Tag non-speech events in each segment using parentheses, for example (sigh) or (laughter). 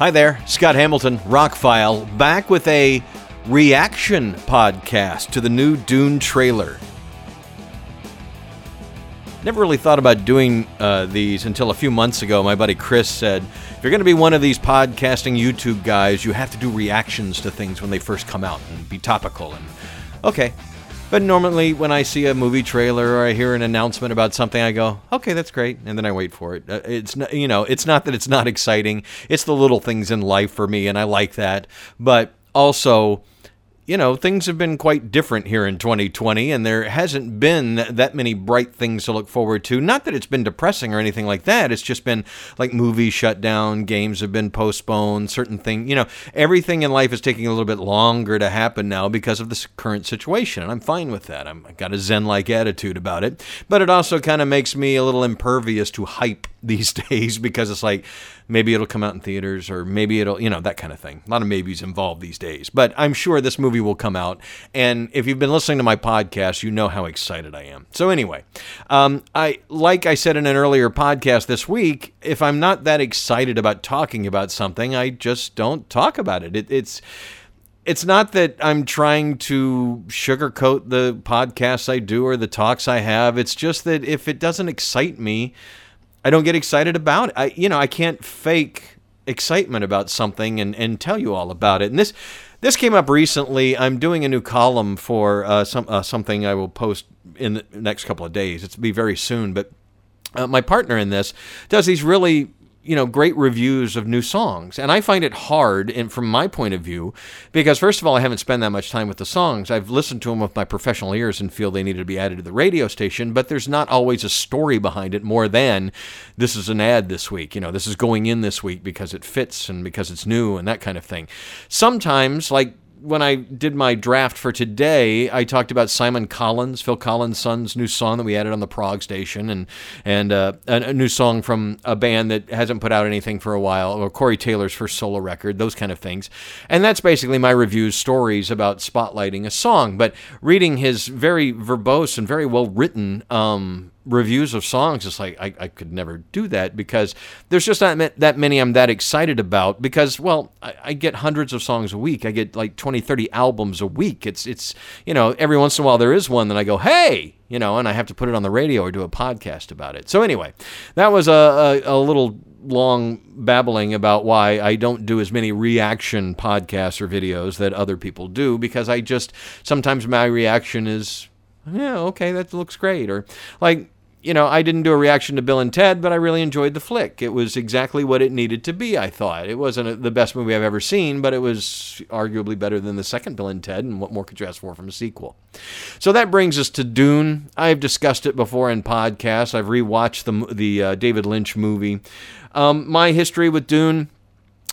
Hi there, Scott Hamilton, Rockfile, back with a reaction podcast to the new Dune trailer. Never really thought about doing uh, these until a few months ago. My buddy Chris said, if you're going to be one of these podcasting YouTube guys, you have to do reactions to things when they first come out and be topical. And okay. But normally, when I see a movie trailer or I hear an announcement about something, I go, "Okay, that's great," and then I wait for it. Uh, It's not, you know, it's not that it's not exciting. It's the little things in life for me, and I like that. But also, you know, things have been quite different here in 2020, and there hasn't been that many bright things to look forward to. Not that it's been depressing or anything like that. It's just been like movies shut down, games have been postponed, certain things, you know, everything in life is taking a little bit longer to happen now because of this current situation, and I'm fine with that. I'm, I've got a Zen like attitude about it, but it also kind of makes me a little impervious to hype (laughs) these days because it's like maybe it'll come out in theaters or maybe it'll, you know, that kind of thing. A lot of maybes involved these days, but I'm sure this movie will come out. And if you've been listening to my podcast, you know how excited I am. So anyway, um, I like I said in an earlier podcast this week, if I'm not that excited about talking about something, I just don't talk about it. it it's it's not that I'm trying to sugarcoat the podcasts I do or the talks I have. It's just that if it doesn't excite me, I don't get excited about it. I, you know, I can't fake excitement about something and, and tell you all about it. And this this came up recently. I'm doing a new column for uh, some uh, something I will post in the next couple of days. It's be very soon, but uh, my partner in this does these really you know great reviews of new songs. And i find it hard and from my point of view because first of all i haven't spent that much time with the songs. I've listened to them with my professional ears and feel they needed to be added to the radio station but there's not always a story behind it more than this is an ad this week you know this is going in this week because it fits and because it's new and that kind of thing. Sometimes like when I did my draft for today, I talked about Simon Collins, Phil Collins' son's new song that we added on the Prog station, and and uh, a, a, new song from a band that hasn't put out anything for a while, or Corey Taylor's first solo record, those kind of things. And that's basically my reviews, stories about spotlighting a song. But reading his very verbose and very well written um, reviews of songs it's like I, I could never do that because there's just not that many i'm that excited about because well I, I, get hundreds of songs a week. I get like 20 30 albums a week. It's it's you know every once in a while there is one that i go hey! You know and i have to put it on the radio or do a podcast about it. So anyway that was a, a, a little long babbling about why I don't do as many reaction podcasts or videos that other people do because I just sometimes my reaction is yeah, okay, that looks great. Or like, you know, I didn't do a reaction to Bill and Ted, but I really enjoyed the flick. It was exactly what it needed to be, I thought. It wasn't the best movie I've ever seen, but it was arguably better than the second Bill and Ted, and what more could you ask for from a sequel? So that brings us to Dune. I've discussed it before in podcasts. I've rewatched the, the uh, David Lynch movie. Um, my history with Dune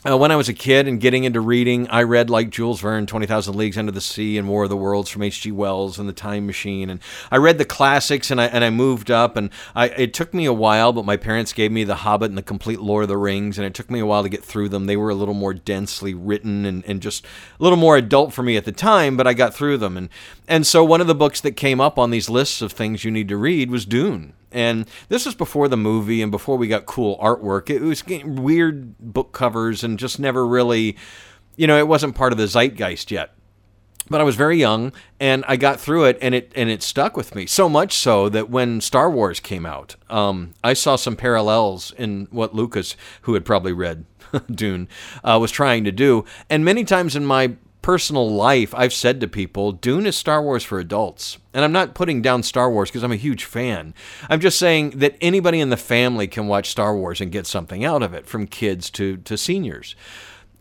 uh, when I was a kid and getting into reading, I read like Jules Verne, 20,000 Leagues Under the Sea, and War of the Worlds from H.G. Wells, and The Time Machine. And I read the classics, and I and I moved up, and I it took me a while, but my parents gave me The Hobbit and the complete Lord of the Rings, and it took me a while to get through them. They were a little more densely written and, and just a little more adult for me at the time, but I got through them. And and so one of the books that came up on these lists of things you need to read was Dune. And this was before the movie and before we got cool artwork. It was weird book covers and just never really, you know, it wasn't part of the zeitgeist yet. But I was very young and I got through it and it and it stuck with me so much so that when Star Wars came out, um, I saw some parallels in what Lucas, who had probably read (laughs) Dune, uh, was trying to do. And many times in my personal life, I've said to people, Dune is Star Wars for adults. And I'm not putting down Star Wars because I'm a huge fan. I'm just saying that anybody in the family can watch Star Wars and get something out of it, from kids to, to seniors.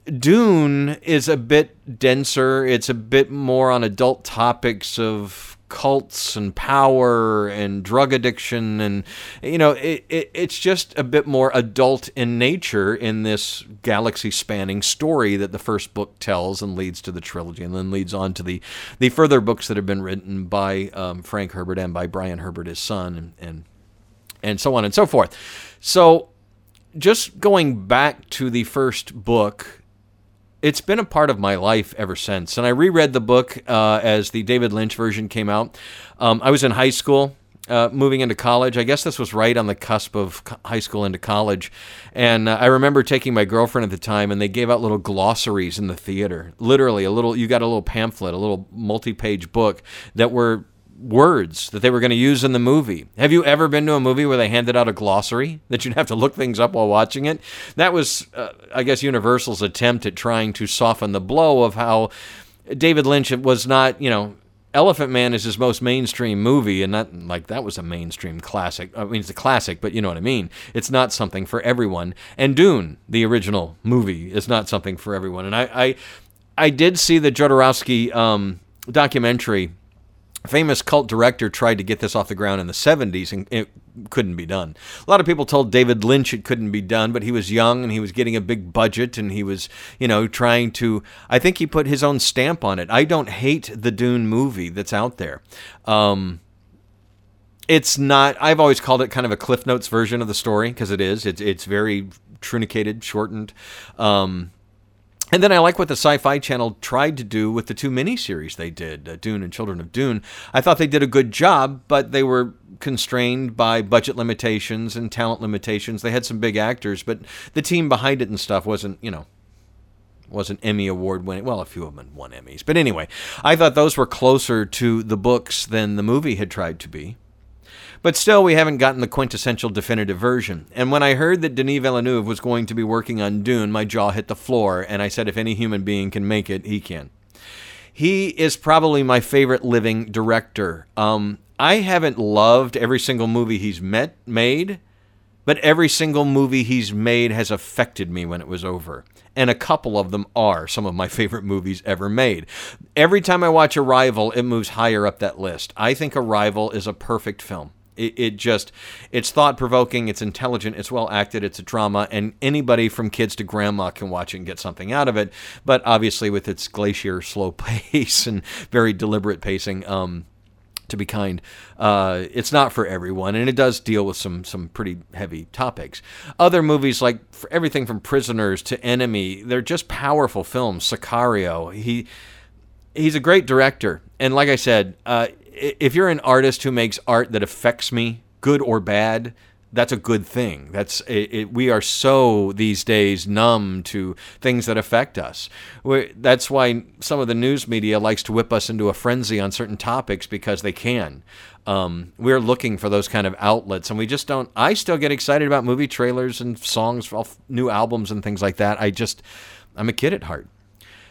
Dune is a bit denser. It's a bit more on adult topics of cults and power and drug addiction and you know it, it, it's just a bit more adult in nature in this galaxy spanning story that the first book tells and leads to the trilogy and then leads on to the the further books that have been written by um, Frank Herbert and by Brian Herbert his son and, and and so on and so forth so just going back to the first book it's been a part of my life ever since. And I reread the book uh, as the David Lynch version came out. Um, I was in high school. uh, moving into college. I guess this was right on the cusp of high school into college. And uh, I remember taking my girlfriend at the time, and they gave out little glossaries in the theater. Literally, a little, you got a little pamphlet, a little multi page book that were words that they were going to use in the movie. Have you ever been to a movie where they handed out a glossary (laughs) that you'd have to look things up while watching it? That was, uh, I guess, Universal's attempt at trying to soften the blow of how David Lynch was not, you know, Elephant Man is his most mainstream movie, and not like that was a mainstream classic. I mean, it's a classic, but you know what I mean. It's not something for everyone. And Dune, the original movie, is not something for everyone. And I, I, I did see the Jodorowsky um, documentary famous cult director tried to get this off the ground in the 70s and it couldn't be done. A lot of people told David Lynch it couldn't be done, but he was young and he was getting a big budget and he was, you know, trying to. I think he put his own stamp on it. I don't hate the Dune movie that's out there. Um, it's not. I've always called it kind of a Cliff Notes version of the story because it is. It's it's very truncated, shortened. Um, and then I like what the Sci Fi Channel tried to do with the two miniseries they did, uh, Dune and Children of Dune. I thought they did a good job, but they were constrained by budget limitations and talent limitations. They had some big actors, but the team behind it and stuff wasn't, you know, wasn't Emmy award winning. Well, a few of them won Emmys. But anyway, I thought those were closer to the books than the movie had tried to be. But still, we haven't gotten the quintessential definitive version. And when I heard that Denis Villeneuve was going to be working on Dune, my jaw hit the floor, and I said, if any human being can make it, he can. He is probably my favorite living director. Um, I haven't loved every single movie he's met made, but every single movie he's made has affected me when it was over. And a couple of them are some of my (laughs) favorite movies ever made. Every time I watch Arrival, it moves higher up that list. I think Arrival is a perfect film. It, it just, it's thought provoking, it's intelligent, it's well acted, it's a drama, and anybody from kids to grandma can watch it and get something out of it. But obviously, with its glacier slow (laughs) pace and very deliberate pacing, um, to be kind, uh, it's not for everyone, and it does deal with some some pretty heavy topics. Other movies, like everything from Prisoners to Enemy, they're just powerful films. Sicario, he he's a great director, and like I said, uh, if you're an artist who makes art that affects me, good or bad, that's a good thing. That's it, it, we are so these days numb to things that affect us. We're, that's why some of the news media likes to whip us into a frenzy on certain topics because they can. Um, we're looking for those kind of outlets, and we just don't. I still get excited about movie trailers and songs, new albums, and things like that. I just, I'm a kid at heart.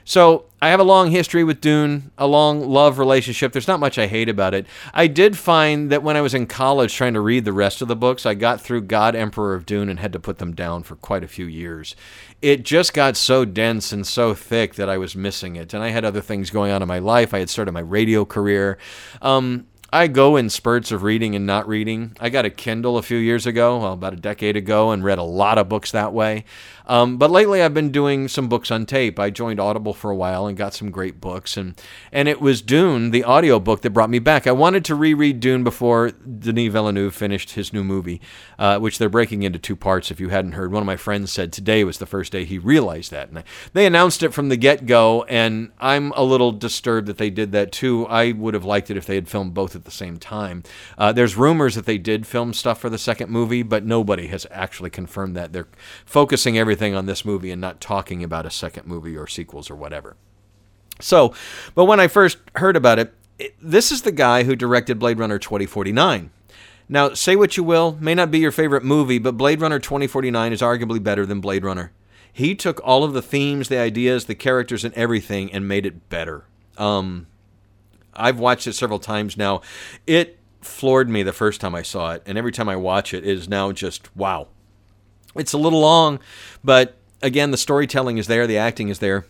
So I have a long history with Dune, a long love relationship. There's not much I hate about it. I did find that when I was in college trying to read the rest of the books, I got through God Emperor of Dune and had to put them down for quite a few years. It just got so dense and so thick that I was missing it. And I had other things going on in my life. I had started my radio career. Um, I go in spurts of reading and not reading. I got a Kindle a few years ago, well, about a decade ago, and read a lot of books that way. Um, but lately, I've been doing some books on tape. I joined Audible for a while and got some great books, and and it was Dune, the audio book, that brought me back. I wanted to reread Dune before Denis Villeneuve finished his new movie, uh, which they're breaking into two parts. If you hadn't heard, one of my friends said today was the first day he realized that, and they announced it from the get go, and I'm a little disturbed that they did that too. I would have liked it if they had filmed both at the same time. Uh, there's rumors that they did film stuff for the second movie, but nobody has actually confirmed that. They're focusing everything everything on this movie and not talking about a second movie or sequels or whatever. So, but when I first heard about it, it this is the guy who directed Blade Runner 2049. Now, say what you will, may not be your favorite movie, but Blade Runner 2049 is arguably better than Blade Runner. He took all of the themes, the ideas, the characters, and everything and made it better. Um, I've watched it several times now. It floored me the first time I saw it, and every time I watch it, it is now just wow. It's a little long, but again, the storytelling is there, the acting is there.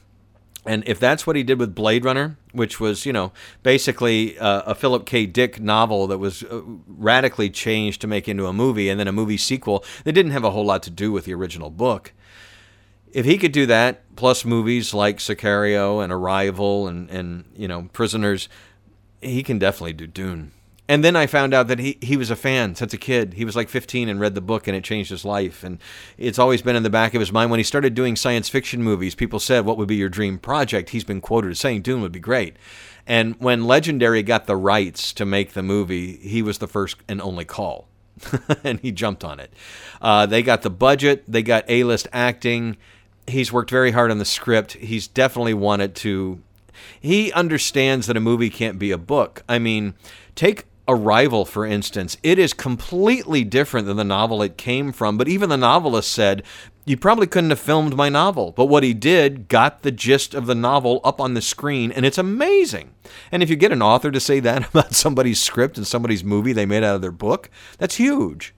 And if that's what he did with Blade Runner, which was, you know, basically uh, a Philip K. Dick novel that was uh, radically changed to make into a movie and then a movie sequel that didn't have a whole lot to do with the original book. If he could do that, plus movies like Sicario and Arrival and, and you know, Prisoners, he can definitely do Dune. And then I found out that he, he was a fan since a kid. He was like 15 and read the book, and it changed his life. And it's always been in the back of his mind. When he started doing science fiction movies, people said, What would be your dream project? He's been quoted as saying Dune would be great. And when Legendary got the rights to make the movie, he was the first and only call. (laughs) and he jumped on it. Uh, they got the budget, they got A list acting. He's worked very hard on the script. He's definitely wanted to. He understands that a movie can't be a book. I mean, take Arrival, for instance, it is completely different than the novel it came from. But even the novelist said, You probably couldn't have filmed my novel. But what he did got the gist of the novel up on the screen, and it's amazing. And if you get an author to say that (laughs) about somebody's script and somebody's movie they made out of their book, that's huge.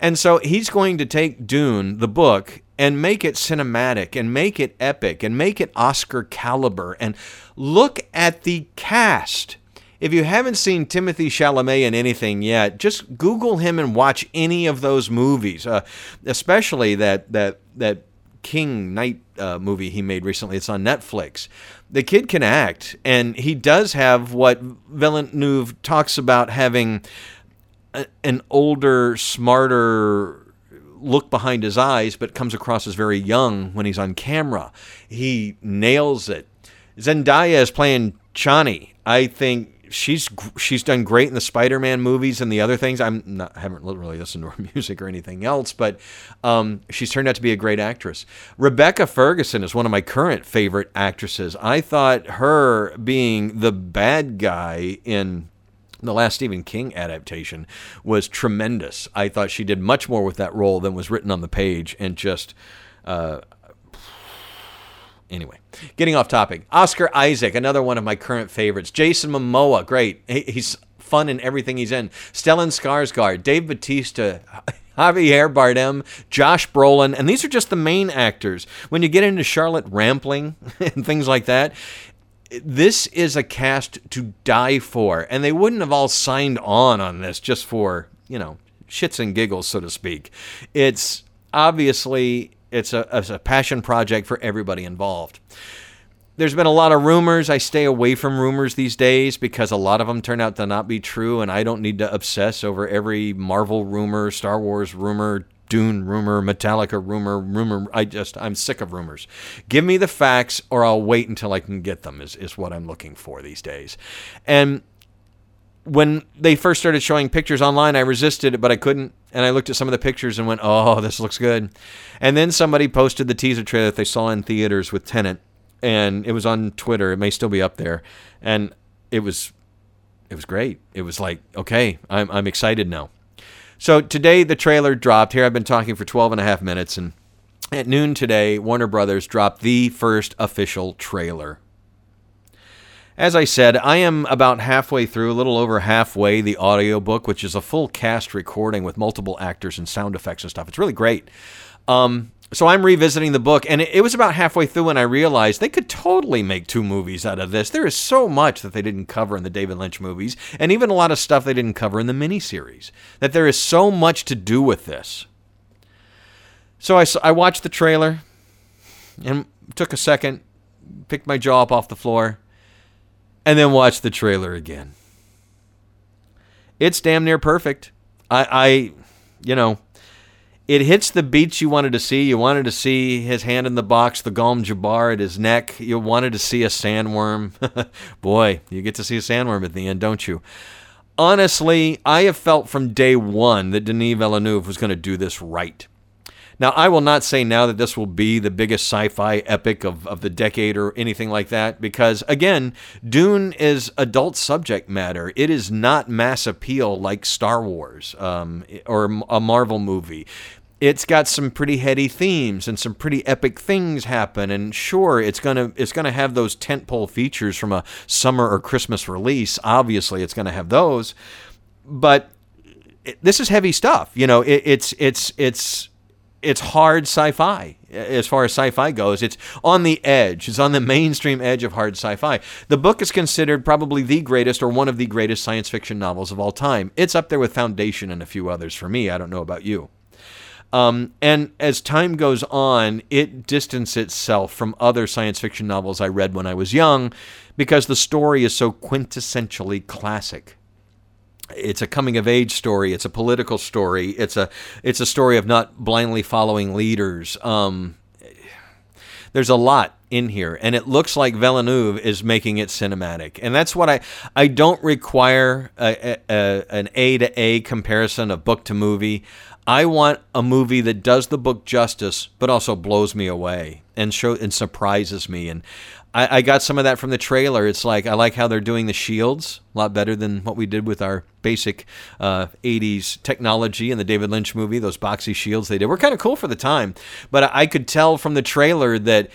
And so he's going to take Dune, the book, and make it cinematic and make it epic and make it Oscar caliber. And look at the cast. If you haven't seen Timothée Chalamet in anything yet, just Google him and watch any of those movies, uh, especially that that that King Knight uh, movie he made recently. It's on Netflix. The kid can act, and he does have what Villeneuve talks about having a, an older, smarter look behind his eyes, but comes across as very young when he's on camera. He nails it. Zendaya is playing Chani. I think she's she's done great in the Spider-Man movies and the other things. I'm not haven't really listened to her (laughs) music or anything else, but um, she's turned out to be a great actress. Rebecca Ferguson is one of my current favorite actresses. I thought her being the bad guy in the last Stephen King adaptation was tremendous. I thought she did much more with that role than was written on the page, and just. Uh, Anyway, getting off topic. Oscar Isaac, another one of my current favorites. Jason Momoa, great. He's fun in everything he's in. Stellan Skarsgård, Dave Bautista, (laughs) Javier Bardem, Josh Brolin, and these are just the main actors. When you get into Charlotte Rampling (laughs) and things like that, this is a cast to die for, and they wouldn't have all signed on on this just for you know shits and giggles, so to speak. It's obviously it's a, it's a passion project for everybody involved. There's been a lot of rumors. I stay away from rumors these days because a lot of them turn out to not be true, and I don't need to obsess over every Marvel rumor, Star Wars rumor, Dune rumor, Metallica rumor, rumor. I just, I'm sick of rumors. Give me the facts or I'll wait until I can get them, is, is what I'm looking for these days. And when they first started showing pictures online, I resisted it, but I couldn't. And I looked at some of the pictures and went, "Oh, this looks good." And then somebody posted the teaser trailer that they saw in theaters with Tenet, and it was on Twitter. It may still be up there, and it was, it was great. It was like, okay, I'm I'm excited now. So today the trailer dropped. Here I've been talking for 12 and a half minutes, and at noon today, Warner Brothers dropped the first official trailer as I said, I am about halfway through, a little over halfway, the audiobook, which is a full cast recording with multiple actors and sound effects and stuff. It's really great. Um, so I'm revisiting the book, and it was about halfway through when I realized they could totally make two movies out of this. There is so much that they didn't cover in the David Lynch movies, and even a lot of stuff they didn't cover in the miniseries. That there is so much to do with this. So I, I watched the trailer and took a second, picked my jaw up off the floor, and then watch the trailer again. It's damn near perfect. I, I, you know, it hits the beats you wanted to see. You wanted to see his hand in the box, the Gom Jabbar at his neck. You wanted to see a sandworm. (laughs) Boy, you get to see a sandworm at the end, don't you? Honestly, I have felt from day one that Denis Villeneuve was going to do this right. Now, I will not say now that this will be the biggest sci fi epic of, of the decade or anything like that, because again, Dune is adult subject matter. It is not mass appeal like Star Wars um, or a Marvel movie. It's got some pretty heady themes and some pretty epic things happen and sure it's going to it's going to have those tentpole features from a summer or christmas release. Obviously it's going to have those. But this is heavy stuff you know it, it's it's it's it's hard sci-fi as far as sci-fi goes. It's on the edge. It's on the mainstream edge of hard sci-fi. The book is considered probably the greatest or one of the greatest science fiction novels of all time. It's up there with Foundation and a few others for me. I don't know about you. Um, and as time goes on, it distances itself from other science fiction novels I read when I was young because the story is so quintessentially classic it's a coming of age story. It's a political story. It's a it's a story of not blindly following leaders. Um, there's a lot in here, and it looks like Villeneuve is making it cinematic, and that's what I I don't require a, a, an A to A comparison of book to movie. I want a movie that does the book justice, but also blows me away and show and surprises me. And I, I, got some of that from the trailer. It's like I like how they're doing the shields a lot better than what we did with our basic uh, 80s technology in the David Lynch movie. Those boxy shields they did were kind of cool for the time, but I could tell from the trailer that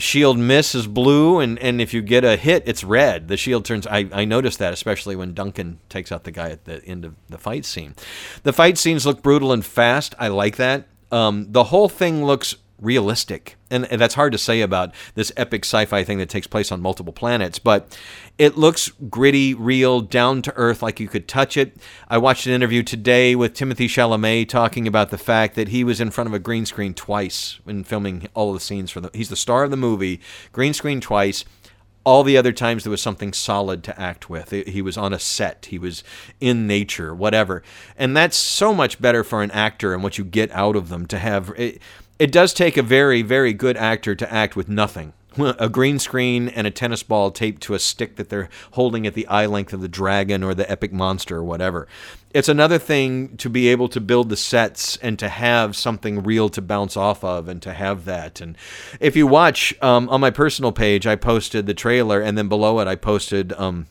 shield miss is blue and, and if you get a hit it's red. The shield turns I, I noticed that especially when duncan takes out the guy at the end of the fight scene. The fight scenes look brutal and fast. I like that. Um, the whole thing looks realistic. And, and, that's hard to say about this epic sci fi thing that takes place on multiple planets, but it looks gritty, real, down to earth, like you could touch it. I watched an interview today with Timothée Chalamet talking about the fact that he was in front of a green screen twice when filming all of the scenes for the. He's the star of the movie, green screen twice all the other times there was something solid to act with. He was on a set, he was in nature, whatever. And that's so much better for an actor and what you get out of them to have. It, it does take a very, very good actor to act with nothing. (laughs) A green screen and a tennis ball taped to a stick that they're holding at the eye length of the dragon or the epic monster or whatever. It's another thing to be able to build the sets and to have something real to bounce off of and to have that. And if you watch um, on my personal page, I posted the trailer and then below it, I posted. Um,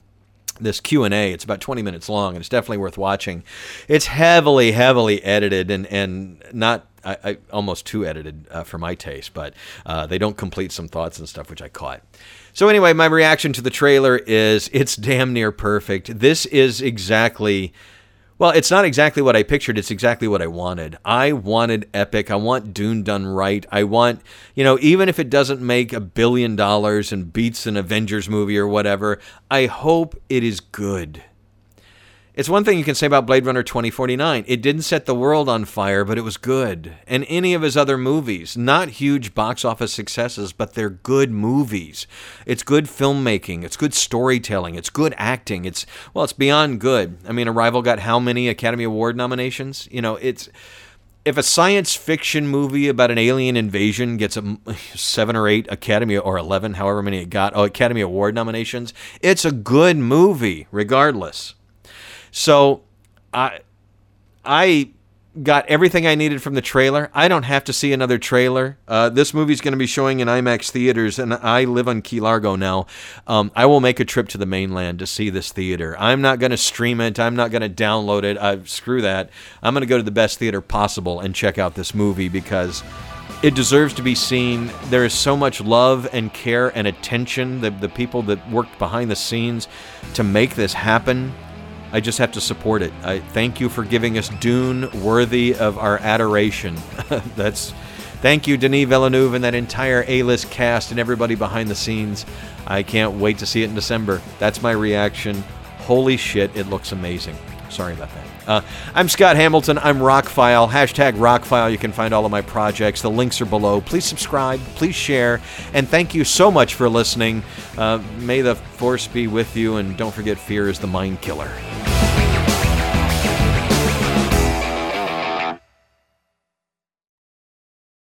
this q&a it's about 20 minutes long and it's definitely worth watching it's heavily heavily edited and, and not I, I almost too edited uh, for my taste, but uh, they don't complete some thoughts and stuff, which I caught. So anyway, my reaction to the trailer is (laughs) it's damn near perfect. This is exactly. Well, it's not exactly what I pictured. It's exactly what I wanted. I wanted epic. I want Dune done right. I want, you know, even if it doesn't make a billion dollars and beats an Avengers movie or whatever, I hope it is good. It's one thing you can say about Blade Runner 2049. It didn't set the world on fire, but it was good. And any of his other movies, not huge box office successes, but they're good movies. It's good filmmaking, it's good storytelling, it's good acting. It's well, it's beyond good. I mean, Arrival got how many Academy Award nominations? You know, it's if a science fiction movie about an alien invasion gets a (laughs) seven or eight Academy or eleven, however many it got, oh, Academy Award nominations, it's a good movie, regardless. So I I got everything I needed from the trailer. I don't have to see another trailer. Uh, this movie's going to be showing in IMAX theaters, and I live on Key Largo now. Um, I will make a trip to the mainland to see this theater. I'm not going to stream it. I'm not going to download it. Uh, screw that. I'm going to go to the best theater possible and check out this movie because it deserves to be seen. There is so much love and care and attention. The, the people that worked behind the scenes to make this happen I just have to support it. I thank you for giving us Dune worthy of our adoration. (laughs) That's thank you, Denis Villeneuve, and that entire A-list cast and everybody behind the scenes. I can't wait to see it in December. That's my reaction. Holy shit, it looks amazing. Sorry about that. Uh, I'm Scott Hamilton. I'm Rockfile. Hashtag Rockfile. You can find all of my projects. The links are below. Please subscribe. Please share. And thank you so much for listening. Uh, may the force be with you. And don't forget, fear is the mind killer.